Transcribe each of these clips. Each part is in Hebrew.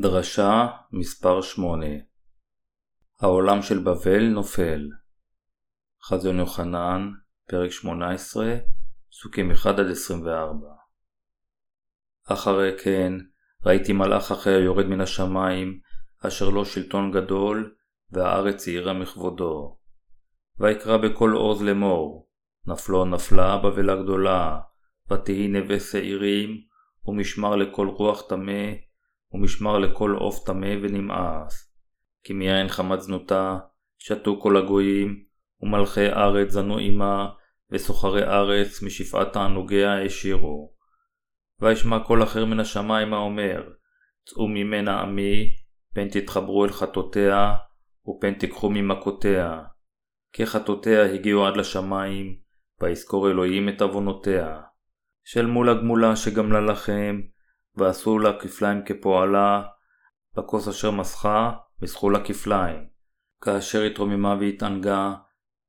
דרשה מספר 8 העולם של בבל נופל. חזון יוחנן, פרק 18, פסוקים 1-24 אחרי כן ראיתי מלאך אחר יורד מן השמיים, אשר לו שלטון גדול, והארץ צעירה מכבודו. ויקרא בקול עוז לאמור, נפלו נפלה בבל הגדולה, ותהי נווה שעירים, ומשמר לכל רוח טמא, ומשמר לכל עוף טמא ונמאס. כי מיין חמת זנותה, שתו כל הגויים, ומלכי ארץ זנו עמה, וסוחרי ארץ משפעת תענוגיה העשירו. וישמע קול אחר מן השמיים האומר, צאו ממנה עמי, פן תתחברו אל חטאותיה, ופן תיקחו ממכותיה. כי חטאותיה הגיעו עד לשמיים, ויזכור אלוהים את עוונותיה. שלמו לגמולה שגמלה לכם, ועשו לה כפליים כפועלה, בכוס אשר מסכה, וסחו לה כפליים. כאשר התרוממה והתענגה,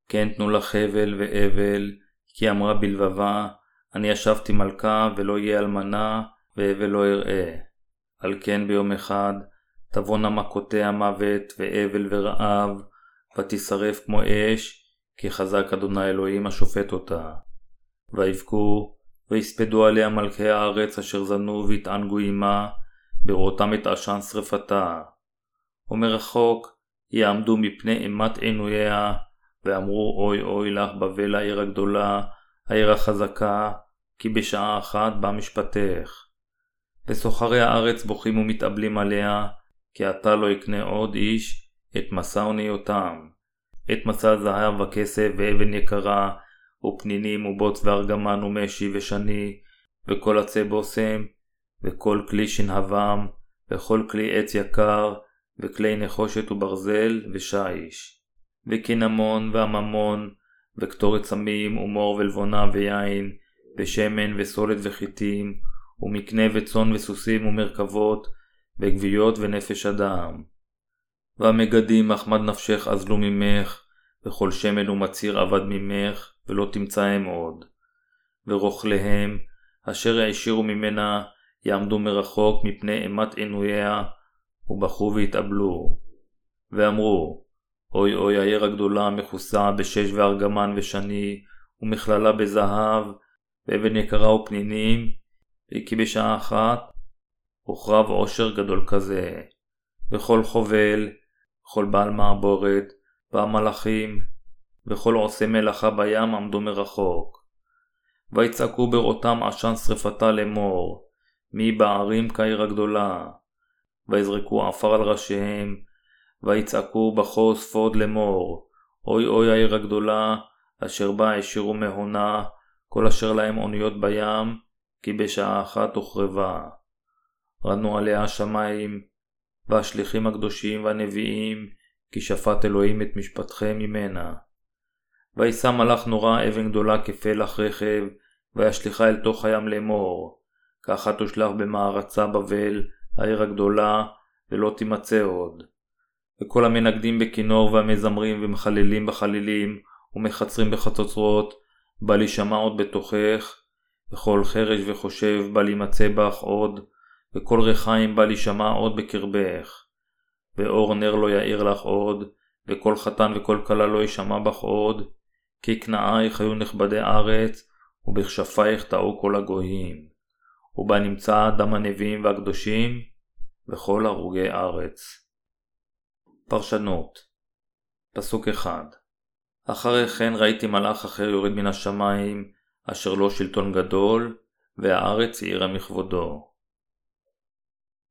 כן תנו לה חבל ואבל, כי אמרה בלבבה, אני ישבתי מלכה ולא יהיה אלמנה, והבל לא אראה. על כן ביום אחד, תבואנה מכותיה מוות ואבל ורעב, ותשרף כמו אש, כי חזק אדוני אלוהים השופט אותה. ויבכו, ויספדו עליה מלכי הארץ אשר זנו והתענגו עמה, בראותם את עשן שרפתה. ומרחוק יעמדו מפני אימת עינויה, ואמרו אוי אוי לך בבל העיר הגדולה, העיר החזקה, כי בשעה אחת בא משפטך. וסוחרי הארץ בוכים ומתאבלים עליה, כי עתה לא יקנה עוד איש את מסע אוניותם. את מסע זהב וכסף ואבן יקרה, ופנינים ובוץ וארגמן ומשי ושני, וכל עצי בושם, וכל כלי שנהבם, וכל כלי עץ יקר, וכלי נחושת וברזל ושיש. וקינמון ועממון, וקטורת סמים ומור ולבונה ויין, ושמן וסולת וחיטים, ומקנה וצאן וסוסים ומרכבות, וגוויות ונפש אדם. והמגדים מחמד נפשך אזלו ממך, וכל שמן ומציר אבד ממך, ולא תמצאם עוד. ורוכליהם, אשר העשירו ממנה, יעמדו מרחוק מפני אימת עינויה, ובכו והתאבלו. ואמרו, אוי אוי העיר הגדולה מכוסה בשש וארגמן ושני, ומכללה בזהב, ואבן יקרה ופנינים, וכי בשעה אחת הוחרב עושר גדול כזה. וכל חובל, וכל בעל מעבורת, והמלאכים, וכל עושי מלאכה בים עמדו מרחוק. ויצעקו בראותם עשן שרפתה לאמור, מי בערים כעיר הגדולה. ויזרקו עפר על ראשיהם, ויצעקו בכו ספוד לאמור, אוי אוי העיר הגדולה, אשר בה השאירו מהונה, כל אשר להם אוניות בים, כי בשעה אחת הוחרבה. רנו עליה השמיים, והשליחים הקדושים והנביאים, כי שפט אלוהים את משפטכם ממנה. וישא מלאך נורא אבן גדולה כפלח רכב, וישליכה אל תוך הים לאמור. ככה תושלך במערצה בבל, העיר הגדולה, ולא תימצא עוד. וכל המנגדים בכינור והמזמרים ומחללים בחלילים, ומחצרים בחצוצרות, בל יישמע עוד בתוכך, וכל חרש וחושב בל יימצא בך עוד, וכל ריחיים בל יישמע עוד בקרבך. ואור נר לא יאיר לך עוד, וכל חתן וכל כלה לא יישמע בך עוד, כי כנעייך היו נכבדי ארץ, ובכשפייך טעו כל הגויים. ובה נמצא דם הנביאים והקדושים, וכל הרוגי ארץ. פרשנות פסוק אחד אחרי כן ראיתי מלאך אחר יורד מן השמיים, אשר לו שלטון גדול, והארץ צעירה מכבודו.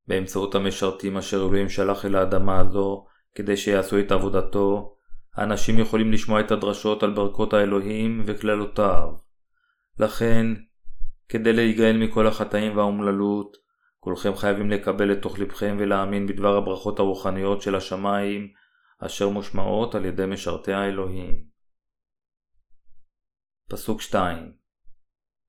באמצעות המשרתים אשר אלוהים שלח אל האדמה הזו, כדי שיעשו את עבודתו, האנשים יכולים לשמוע את הדרשות על ברכות האלוהים וקללותיו. לכן, כדי להיגאל מכל החטאים והאומללות, כולכם חייבים לקבל לתוך לבכם ולהאמין בדבר הברכות הרוחניות של השמיים, אשר מושמעות על ידי משרתי האלוהים. פסוק 2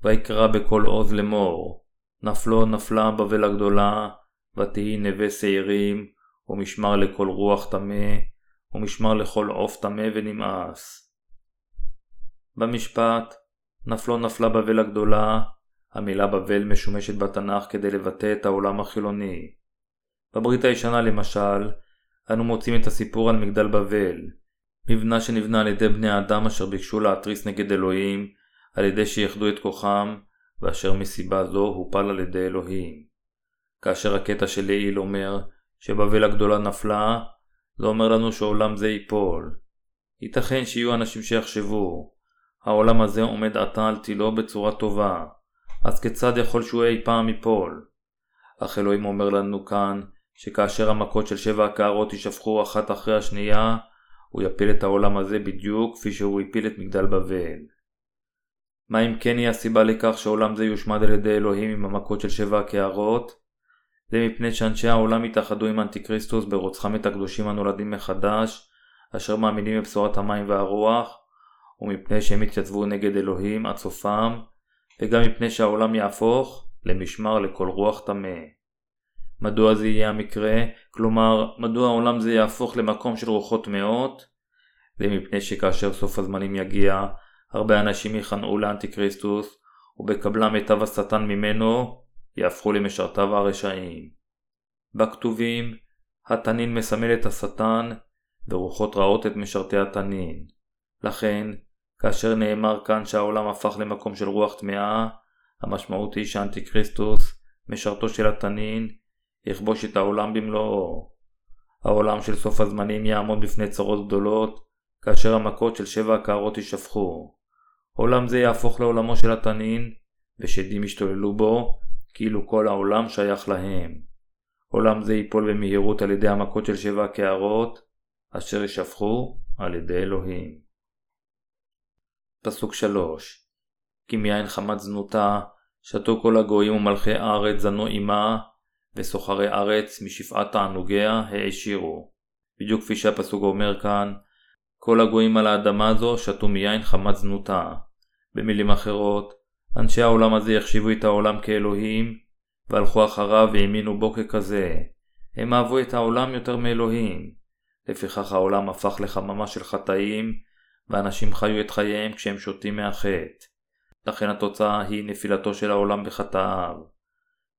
ויקרא בקול עוז לאמור, נפלו נפלה בבל הגדולה, ותהי נווה שעירים, ומשמר לכל רוח טמא, ומשמר לכל עוף טמא ונמאס. במשפט, נפלו נפלה בבל הגדולה, המילה בבל משומשת בתנ"ך כדי לבטא את העולם החילוני. בברית הישנה למשל, אנו מוצאים את הסיפור על מגדל בבל, מבנה שנבנה על ידי בני האדם אשר ביקשו להתריס נגד אלוהים, על ידי שיחדו את כוחם, ואשר מסיבה זו הופל על ידי אלוהים. כאשר הקטע של לעיל אומר שבבל הגדולה נפלה, זה אומר לנו שעולם זה ייפול. ייתכן שיהיו אנשים שיחשבו, העולם הזה עומד עתה על תילו בצורה טובה, אז כיצד יכול שהוא אי פעם ייפול? אך אלוהים אומר לנו כאן, שכאשר המכות של שבע הקערות יישפכו אחת אחרי השנייה, הוא יפיל את העולם הזה בדיוק כפי שהוא הפיל את מגדל בבל. מה אם כן היא הסיבה לכך שעולם זה יושמד על ידי אלוהים עם המכות של שבע הקערות? זה מפני שאנשי העולם התאחדו עם אנטיקריסטוס ברוצחם את הקדושים הנולדים מחדש, אשר מאמינים בבשורת המים והרוח, ומפני שהם התייצבו נגד אלוהים עד סופם, וגם מפני שהעולם יהפוך למשמר לכל רוח טמא. מדוע זה יהיה המקרה? כלומר, מדוע העולם זה יהפוך למקום של רוחות טמאות? זה מפני שכאשר סוף הזמנים יגיע, הרבה אנשים יכנעו לאנטיקריסטוס, ובקבלם מיטב השטן ממנו, יהפכו למשרתיו הרשעים. בכתובים, התנין מסמל את השטן, ורוחות רעות את משרתי התנין. לכן, כאשר נאמר כאן שהעולם הפך למקום של רוח טמאה, המשמעות היא שאנטיקריסטוס, משרתו של התנין, יכבוש את העולם במלואו. העולם של סוף הזמנים יעמוד בפני צרות גדולות, כאשר המכות של שבע הקערות יישפכו. עולם זה יהפוך לעולמו של התנין, ושדים ישתוללו בו, כאילו כל העולם שייך להם. עולם זה ייפול במהירות על ידי המכות של שבע הקערות, אשר יישפכו על ידי אלוהים. פסוק 3 כי מיין חמת זנותה, שתו כל הגויים ומלכי ארץ זנו עמה, וסוחרי ארץ משפעת תענוגיה העשירו. בדיוק כפי שהפסוק אומר כאן, כל הגויים על האדמה הזו שתו מיין חמת זנותה. במילים אחרות, אנשי העולם הזה יחשיבו את העולם כאלוהים, והלכו אחריו והאמינו בו ככזה. הם אהבו את העולם יותר מאלוהים. לפיכך העולם הפך לחממה של חטאים, ואנשים חיו את חייהם כשהם שותים מהחטא. לכן התוצאה היא נפילתו של העולם בחטאיו.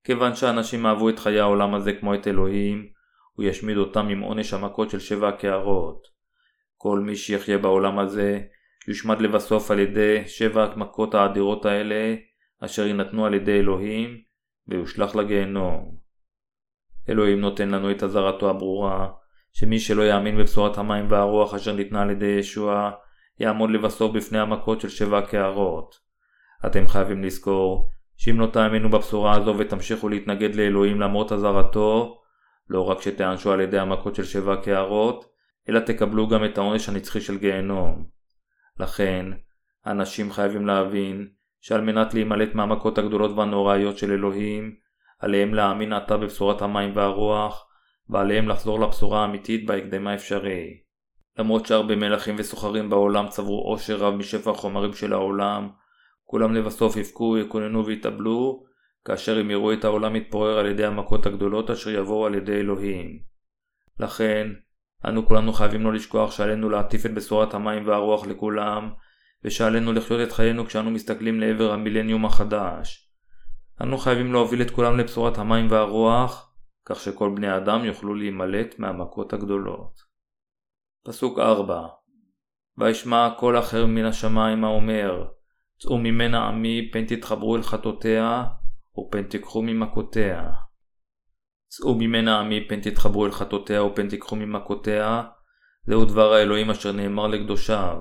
כיוון שאנשים אהבו את חיי העולם הזה כמו את אלוהים, הוא ישמיד אותם עם עונש המכות של שבע הקערות. כל מי שיחיה בעולם הזה, יושמד לבסוף על ידי שבע המכות האדירות האלה, אשר יינתנו על ידי אלוהים, ויושלך לגיהנום. אלוהים נותן לנו את אזהרתו הברורה, שמי שלא יאמין בבשורת המים והרוח אשר ניתנה על ידי ישוע, יעמוד לבסוף בפני המכות של שבע הקערות. אתם חייבים לזכור שאם לא תאמינו בבשורה הזו ותמשיכו להתנגד לאלוהים למרות אזהרתו, לא רק שתיענשו על ידי המכות של שבע קערות, אלא תקבלו גם את העונש הנצחי של גיהנום. לכן, אנשים חייבים להבין שעל מנת להימלט מהמכות הגדולות והנוראיות של אלוהים, עליהם להאמין עתה בבשורת המים והרוח, ועליהם לחזור לבשורה האמיתית בהקדם האפשרי. למרות שהרבה מלכים וסוחרים בעולם צברו עושר רב משפע החומרים של העולם, כולם לבסוף יבכו, יקוננו ויתאבלו, כאשר הם יראו את העולם מתפורר על ידי המכות הגדולות אשר יבואו על ידי אלוהים. לכן, אנו כולנו חייבים לא לשכוח שעלינו להטיף את בשורת המים והרוח לכולם, ושעלינו לחיות את חיינו כשאנו מסתכלים לעבר המילניום החדש. אנו חייבים להוביל את כולם לבשורת המים והרוח, כך שכל בני האדם יוכלו להימלט מהמכות הגדולות. פסוק 4 וישמע קול אחר מן השמיים האומר צאו ממנה עמי פן תתחברו אל חטאותיה ופן תיקחו ממכותיה. צאו ממנה עמי פן תתחברו אל חטאותיה ופן תיקחו ממכותיה זהו דבר האלוהים אשר נאמר לקדושיו.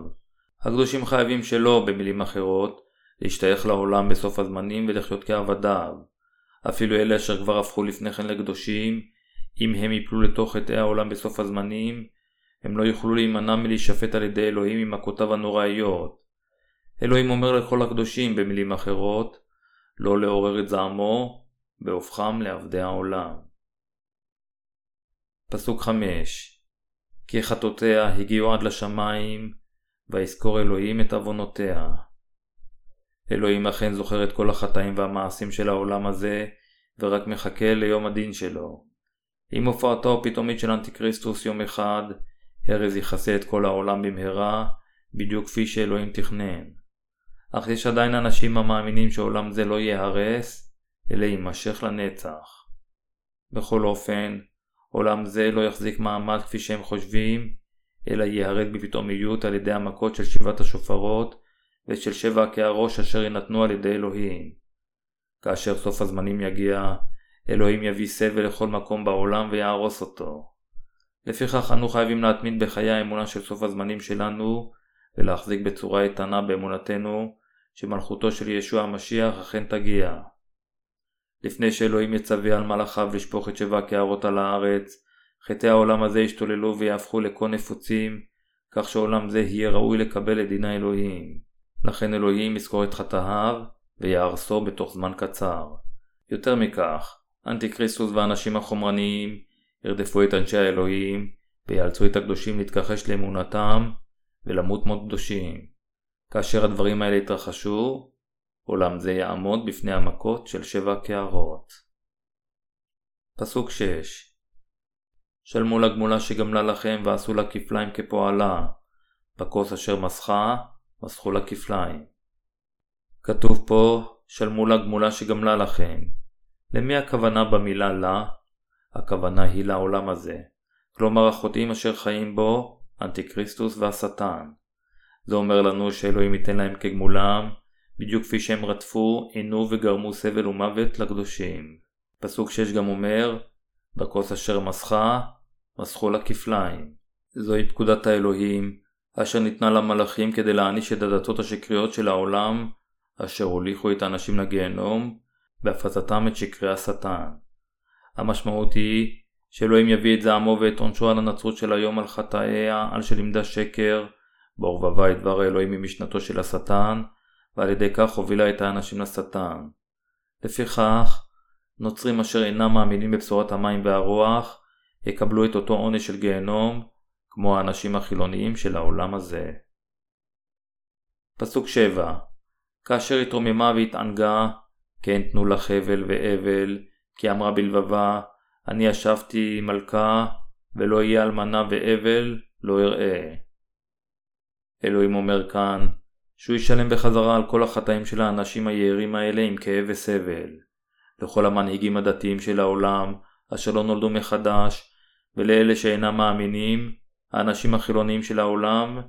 הקדושים חייבים שלא, במילים אחרות, להשתייך לעולם בסוף הזמנים ולחיות כעבדיו. אפילו אלה אשר כבר הפכו לפני כן לקדושים, אם הם יפלו לתוך חטאי העולם בסוף הזמנים, הם לא יוכלו להימנע מלהישפט על ידי אלוהים עם מכותיו הנוראיות. אלוהים אומר לכל הקדושים במילים אחרות, לא לעורר את זעמו, בהופכם לעבדי העולם. פסוק 5 כי חטאותיה הגיעו עד לשמיים, ויזכור אלוהים את עוונותיה. אלוהים אכן זוכר את כל החטאים והמעשים של העולם הזה, ורק מחכה ליום הדין שלו. עם הופעתו הפתאומית של אנטיקריסטוס יום אחד, ארז יכסה את כל העולם במהרה, בדיוק כפי שאלוהים תכנן. אך יש עדיין אנשים המאמינים שעולם זה לא ייהרס, אלא יימשך לנצח. בכל אופן, עולם זה לא יחזיק מעמד כפי שהם חושבים, אלא ייהרג בפתאומיות על ידי המכות של שבעת השופרות ושל שבע הקערוש אשר יינתנו על ידי אלוהים. כאשר סוף הזמנים יגיע, אלוהים יביא סבל לכל מקום בעולם ויהרוס אותו. לפיכך אנו חייבים להתמיד בחיי האמונה של סוף הזמנים שלנו ולהחזיק בצורה איתנה באמונתנו שמלכותו של ישוע המשיח אכן תגיע. לפני שאלוהים יצווה על מלאכיו לשפוך את שבע הקערות על הארץ, חטאי העולם הזה ישתוללו ויהפכו לכה נפוצים, כך שעולם זה יהיה ראוי לקבל את דין האלוהים. לכן אלוהים יזכור את חטאיו ויהרסו בתוך זמן קצר. יותר מכך, אנטי-כריסטוס והאנשים החומרניים ירדפו את אנשי האלוהים ויאלצו את הקדושים להתכחש לאמונתם ולמות מות קדושים. כאשר הדברים האלה יתרחשו, עולם זה יעמוד בפני המכות של שבע קערות. פסוק 6 שלמו לגמולה שגמלה לכם ועשו לה כפליים כפועלה, בכוס אשר מסכה, מסכו לה כפליים. כתוב פה, שלמו לה גמולה שגמלה לכם. למי הכוונה במילה לה? הכוונה היא לעולם הזה. כלומר החוטאים אשר חיים בו, אנטיקריסטוס והשטן. זה אומר לנו שאלוהים ייתן להם כגמולם, בדיוק כפי שהם רדפו, עינו וגרמו סבל ומוות לקדושים. פסוק 6 גם אומר, בכוס אשר מסכה, מסכו לה כפליים. זוהי פקודת האלוהים, אשר ניתנה למלאכים כדי להעניש את הדתות השקריות של העולם, אשר הוליכו את האנשים לגיהנום, בהפצתם את שקרי השטן. המשמעות היא שאלוהים יביא את זעמו ואת עונשו על הנצרות של היום על חטאיה, על שלימדה שקר, בעורבבה את דבר האלוהים ממשנתו של השטן, ועל ידי כך הובילה את האנשים לשטן. לפיכך, נוצרים אשר אינם מאמינים בבשורת המים והרוח, יקבלו את אותו עונש של גיהנום, כמו האנשים החילוניים של העולם הזה. פסוק 7 כאשר התרוממה והתענגה, כן תנו לה חבל ואבל, כי אמרה בלבבה, אני ישבתי מלכה, ולא יהיה אלמנה ואבל, לא אראה. אלוהים אומר כאן, שהוא ישלם בחזרה על כל החטאים של האנשים היערים האלה עם כאב וסבל. לכל המנהיגים הדתיים של העולם, אשר לא נולדו מחדש, ולאלה שאינם מאמינים, האנשים החילוניים של העולם,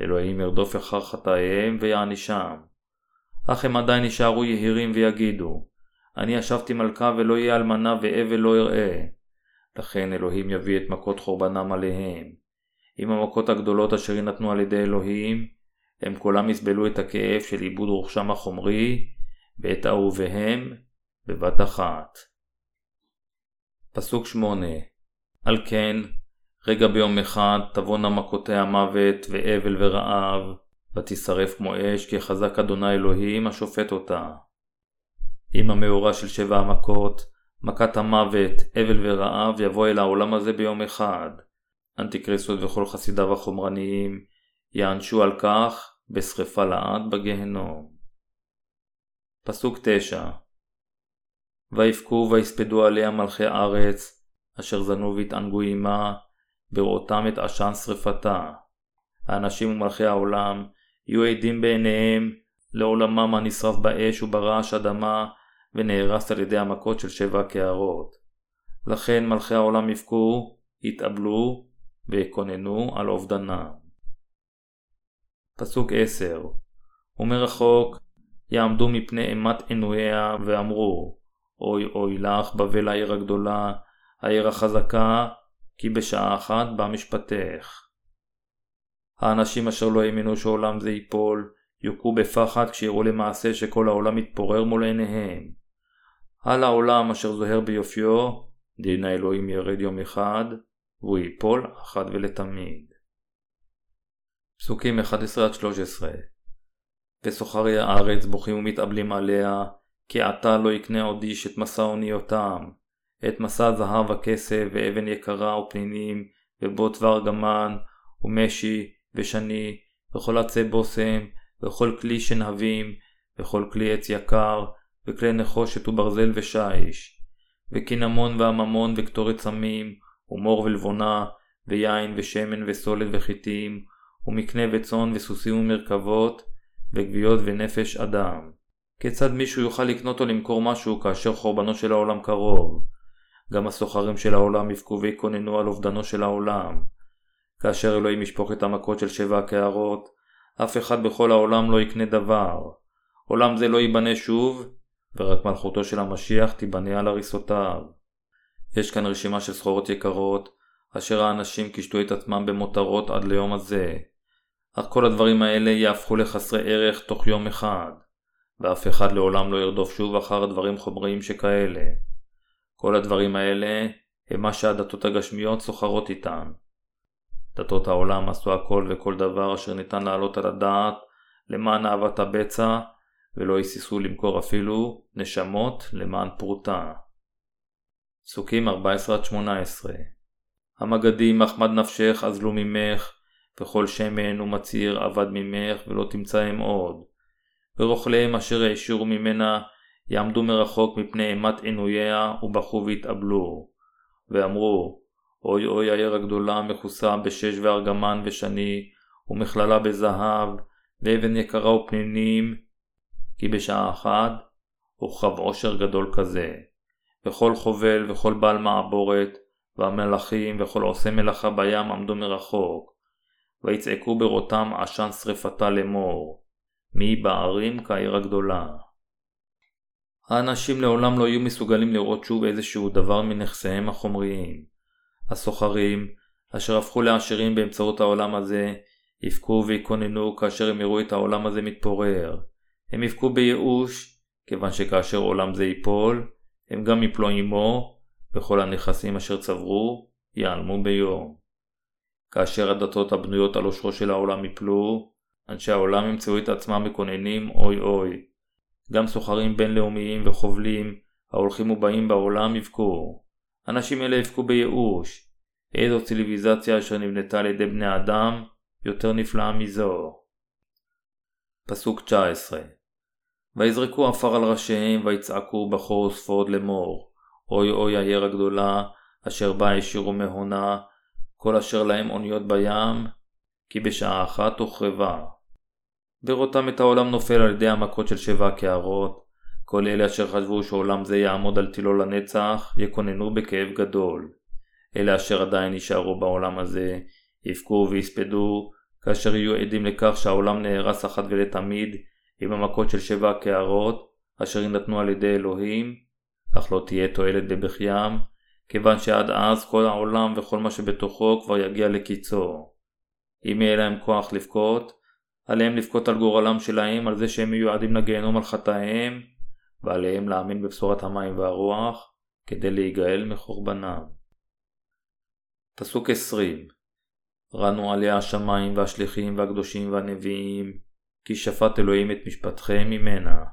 אלוהים ירדוף אחר חטאיהם ויענישם. אך הם עדיין יישארו יהירים ויגידו, אני ישבתי מלכה ולא יהיה אלמנה ואבל לא אראה. לכן אלוהים יביא את מכות חורבנם עליהם. עם המכות הגדולות אשר יינתנו על ידי אלוהים, הם כולם יסבלו את הכאב של איבוד רוכשם החומרי, ואת אהוביהם, בבת אחת. פסוק 8 על כן, רגע ביום אחד תבואנה מכותי המוות ואבל ורעב, ותשרף כמו אש כי חזק אדוני אלוהים השופט אותה. עם המאורע של שבע המכות, מכת המוות, אבל ורעב יבוא אל העולם הזה ביום אחד. אנטיקריסטוס וכל חסידיו החומרניים יענשו על כך בשרפה לעד בגהנום. פסוק 9 ויבכו ויספדו עליה מלכי ארץ, אשר זנו והתענגו עמה, בראותם את עשן שרפתה. האנשים ומלכי העולם יהיו עדים בעיניהם לעולמם הנשרף באש וברעש אדמה, ונהרס על ידי המכות של שבע הקערות. לכן מלכי העולם יבכו, יתאבלו, ויקוננו על אובדנם. פסוק 10 ומרחוק יעמדו מפני אימת עינויה ואמרו אוי אוי לך בבל העיר הגדולה, העיר החזקה, כי בשעה אחת בא משפטך. האנשים אשר לא האמינו שעולם זה ייפול, יוכו בפחד כשיראו למעשה שכל העולם מתפורר מול עיניהם. על העולם אשר זוהר ביופיו, דין האלוהים ירד יום אחד, והוא ייפול אחת ולתמיד. פסוקים 11-13 וסוחרי הארץ בוכים ומתאבלים עליה, כי עתה לא יקנה עוד איש את מסע אוניותם, את מסע זהב וכסף ואבן יקרה ופנינים, ובוט וארגמן, ומשי, ושני, וכל עצי בושם, וכל כלי שנהבים, וכל כלי עץ יקר, וכלי נחושת וברזל ושיש, וקינמון ועממון וקטורת סמים, ומור ולבונה, ויין ושמן וסולת וחיטים, ומקנה וצאן וסוסים ומרכבות, וגוויות ונפש אדם. כיצד מישהו יוכל לקנות או למכור משהו כאשר חורבנו של העולם קרוב? גם הסוחרים של העולם יבכו ויקוננו על אובדנו של העולם. כאשר אלוהים ישפוך את המכות של שבע הקערות, אף אחד בכל העולם לא יקנה דבר. עולם זה לא ייבנה שוב, ורק מלכותו של המשיח תיבנה על הריסותיו. יש כאן רשימה של סחורות יקרות, אשר האנשים קישטו את עצמם במותרות עד ליום הזה. אך כל הדברים האלה יהפכו לחסרי ערך תוך יום אחד, ואף אחד לעולם לא ירדוף שוב אחר דברים חומריים שכאלה. כל הדברים האלה הם מה שהדתות הגשמיות סוחרות איתן. דתות העולם עשו הכל וכל דבר אשר ניתן להעלות על הדעת למען אהבת הבצע, ולא היססו למכור אפילו נשמות למען פרוטה. פסוקים 14-18 המגדים מחמד נפשך אזלו ממך, וכל שמן ומציר אבד ממך ולא תמצאם עוד. ורוכליהם אשר העשירו ממנה יעמדו מרחוק מפני אימת עינוייה ובכו והתאבלו. ואמרו אוי אוי העיר הגדולה מכוסה בשש וארגמן ושני ומכללה בזהב ואבן יקרה ופנינים כי בשעה אחת הורחב עושר גדול כזה. וכל חובל וכל בעל מעבורת והמלאכים וכל עושה מלאכה בים עמדו מרחוק ויצעקו ברותם עשן שרפתה לאמור מי בערים כעיר הגדולה. האנשים לעולם לא יהיו מסוגלים לראות שוב איזשהו דבר מנכסיהם החומריים. הסוחרים, אשר הפכו לעשירים באמצעות העולם הזה, יבכו ויקוננו כאשר הם יראו את העולם הזה מתפורר. הם יבכו בייאוש, כיוון שכאשר עולם זה ייפול, הם גם יפלו עמו, וכל הנכסים אשר צברו, ייעלמו ביום. כאשר הדתות הבנויות על אושרו של העולם יפלו, אנשי העולם ימצאו את עצמם מקוננים אוי אוי. גם סוחרים בינלאומיים וחובלים ההולכים ובאים בעולם יבכו. אנשים אלה יבכו בייאוש. איזו ציוויליזציה אשר נבנתה על ידי בני אדם יותר נפלאה מזו. פסוק 19 ויזרקו עפר על ראשיהם ויצעקו בחור וספוד לאמור אוי אוי העיר הגדולה אשר בה השאירו מהונה כל אשר להם אוניות בים כי בשעה אחת הוחרבה. בראותם את העולם נופל על ידי המכות של שבע הקערות כל אלה אשר חשבו שעולם זה יעמוד על תילו לנצח יקוננו בכאב גדול. אלה אשר עדיין יישארו בעולם הזה יבכו ויספדו כאשר יהיו עדים לכך שהעולם נהרס אחת ולתמיד עם המכות של שבע הקערות אשר יינתנו על ידי אלוהים, אך לא תהיה תועלת בבכיים, כיוון שעד אז כל העולם וכל מה שבתוכו כבר יגיע לקיצו. אם יהיה להם כוח לבכות, עליהם לבכות על גורלם שלהם, על זה שהם מיועדים לגיהנום על חטאיהם, ועליהם להאמין בבשורת המים והרוח, כדי להיגאל מחורבנם. פסוק 20 רנו עליה השמיים והשליחים והקדושים והנביאים, כי שפט אלוהים את משפטכם ממנה.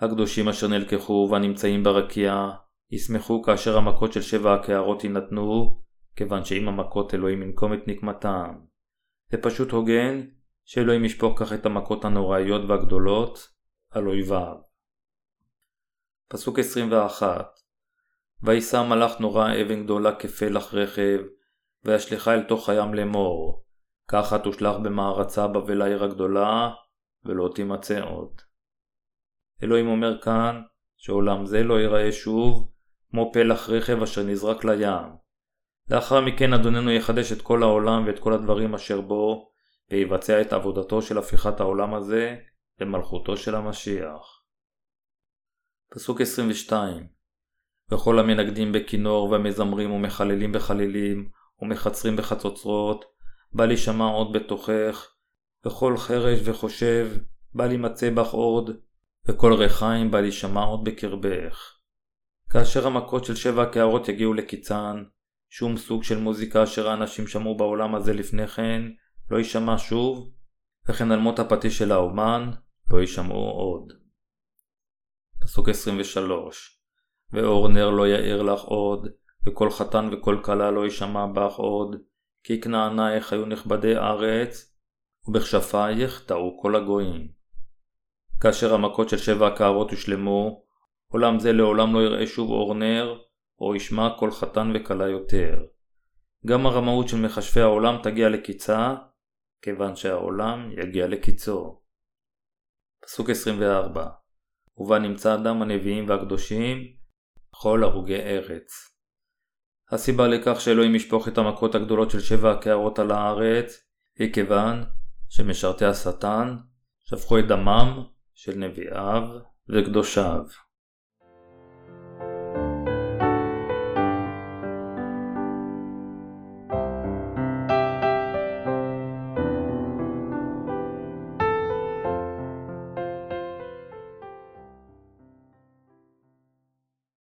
הקדושים אשר נלקחו והנמצאים ברקיע, ישמחו כאשר המכות של שבע הקערות יינתנו, כיוון שעם המכות אלוהים ינקום את נקמתם. זה פשוט הוגן שאלוהים ישפוך כך את המכות הנוראיות והגדולות על אויביו. פסוק 21 וישא מלאך נורא אבן גדולה כפלח רכב, וישליכה אל תוך הים לאמור, ככה תושלך במערצה בבל העיר הגדולה, ולא תימצא עוד. אלוהים אומר כאן, שעולם זה לא ייראה שוב, כמו פלח רכב אשר נזרק לים. לאחר מכן אדוננו יחדש את כל העולם ואת כל הדברים אשר בו, ויבצע את עבודתו של הפיכת העולם הזה למלכותו של המשיח. פסוק 22 וכל המנגדים בכינור והמזמרים ומחללים בחלילים ומחצרים בחצוצרות בל יישמע עוד בתוכך, וכל חרש וחושב, בל יימצא בך עוד, וכל ריחיים בל יישמע עוד בקרבך. כאשר המכות של שבע הקערות יגיעו לקיצן, שום סוג של מוזיקה אשר האנשים שמעו בעולם הזה לפני כן, לא יישמע שוב, וכן על מות הפטיש של האומן, לא יישמעו עוד. פסוק 23 ואור נר לא יאיר לך עוד, וכל חתן וכל כלה לא יישמע בך עוד, כי כנענייך היו נכבדי ארץ, ובכשפייך טעו כל הגויים. כאשר המכות של שבע הקערות הושלמו, עולם זה לעולם לא יראה שוב אור נר, או ישמע כל חתן וכלה יותר. גם הרמאות של מכשפי העולם תגיע לקיצה, כיוון שהעולם יגיע לקיצו. פסוק 24 ובה נמצא אדם הנביאים והקדושים, כל הרוגי ארץ. הסיבה לכך שאלוהים ישפוך את המכות הגדולות של שבע הקערות על הארץ, היא כיוון שמשרתי השטן שפכו את דמם של נביאיו וקדושיו.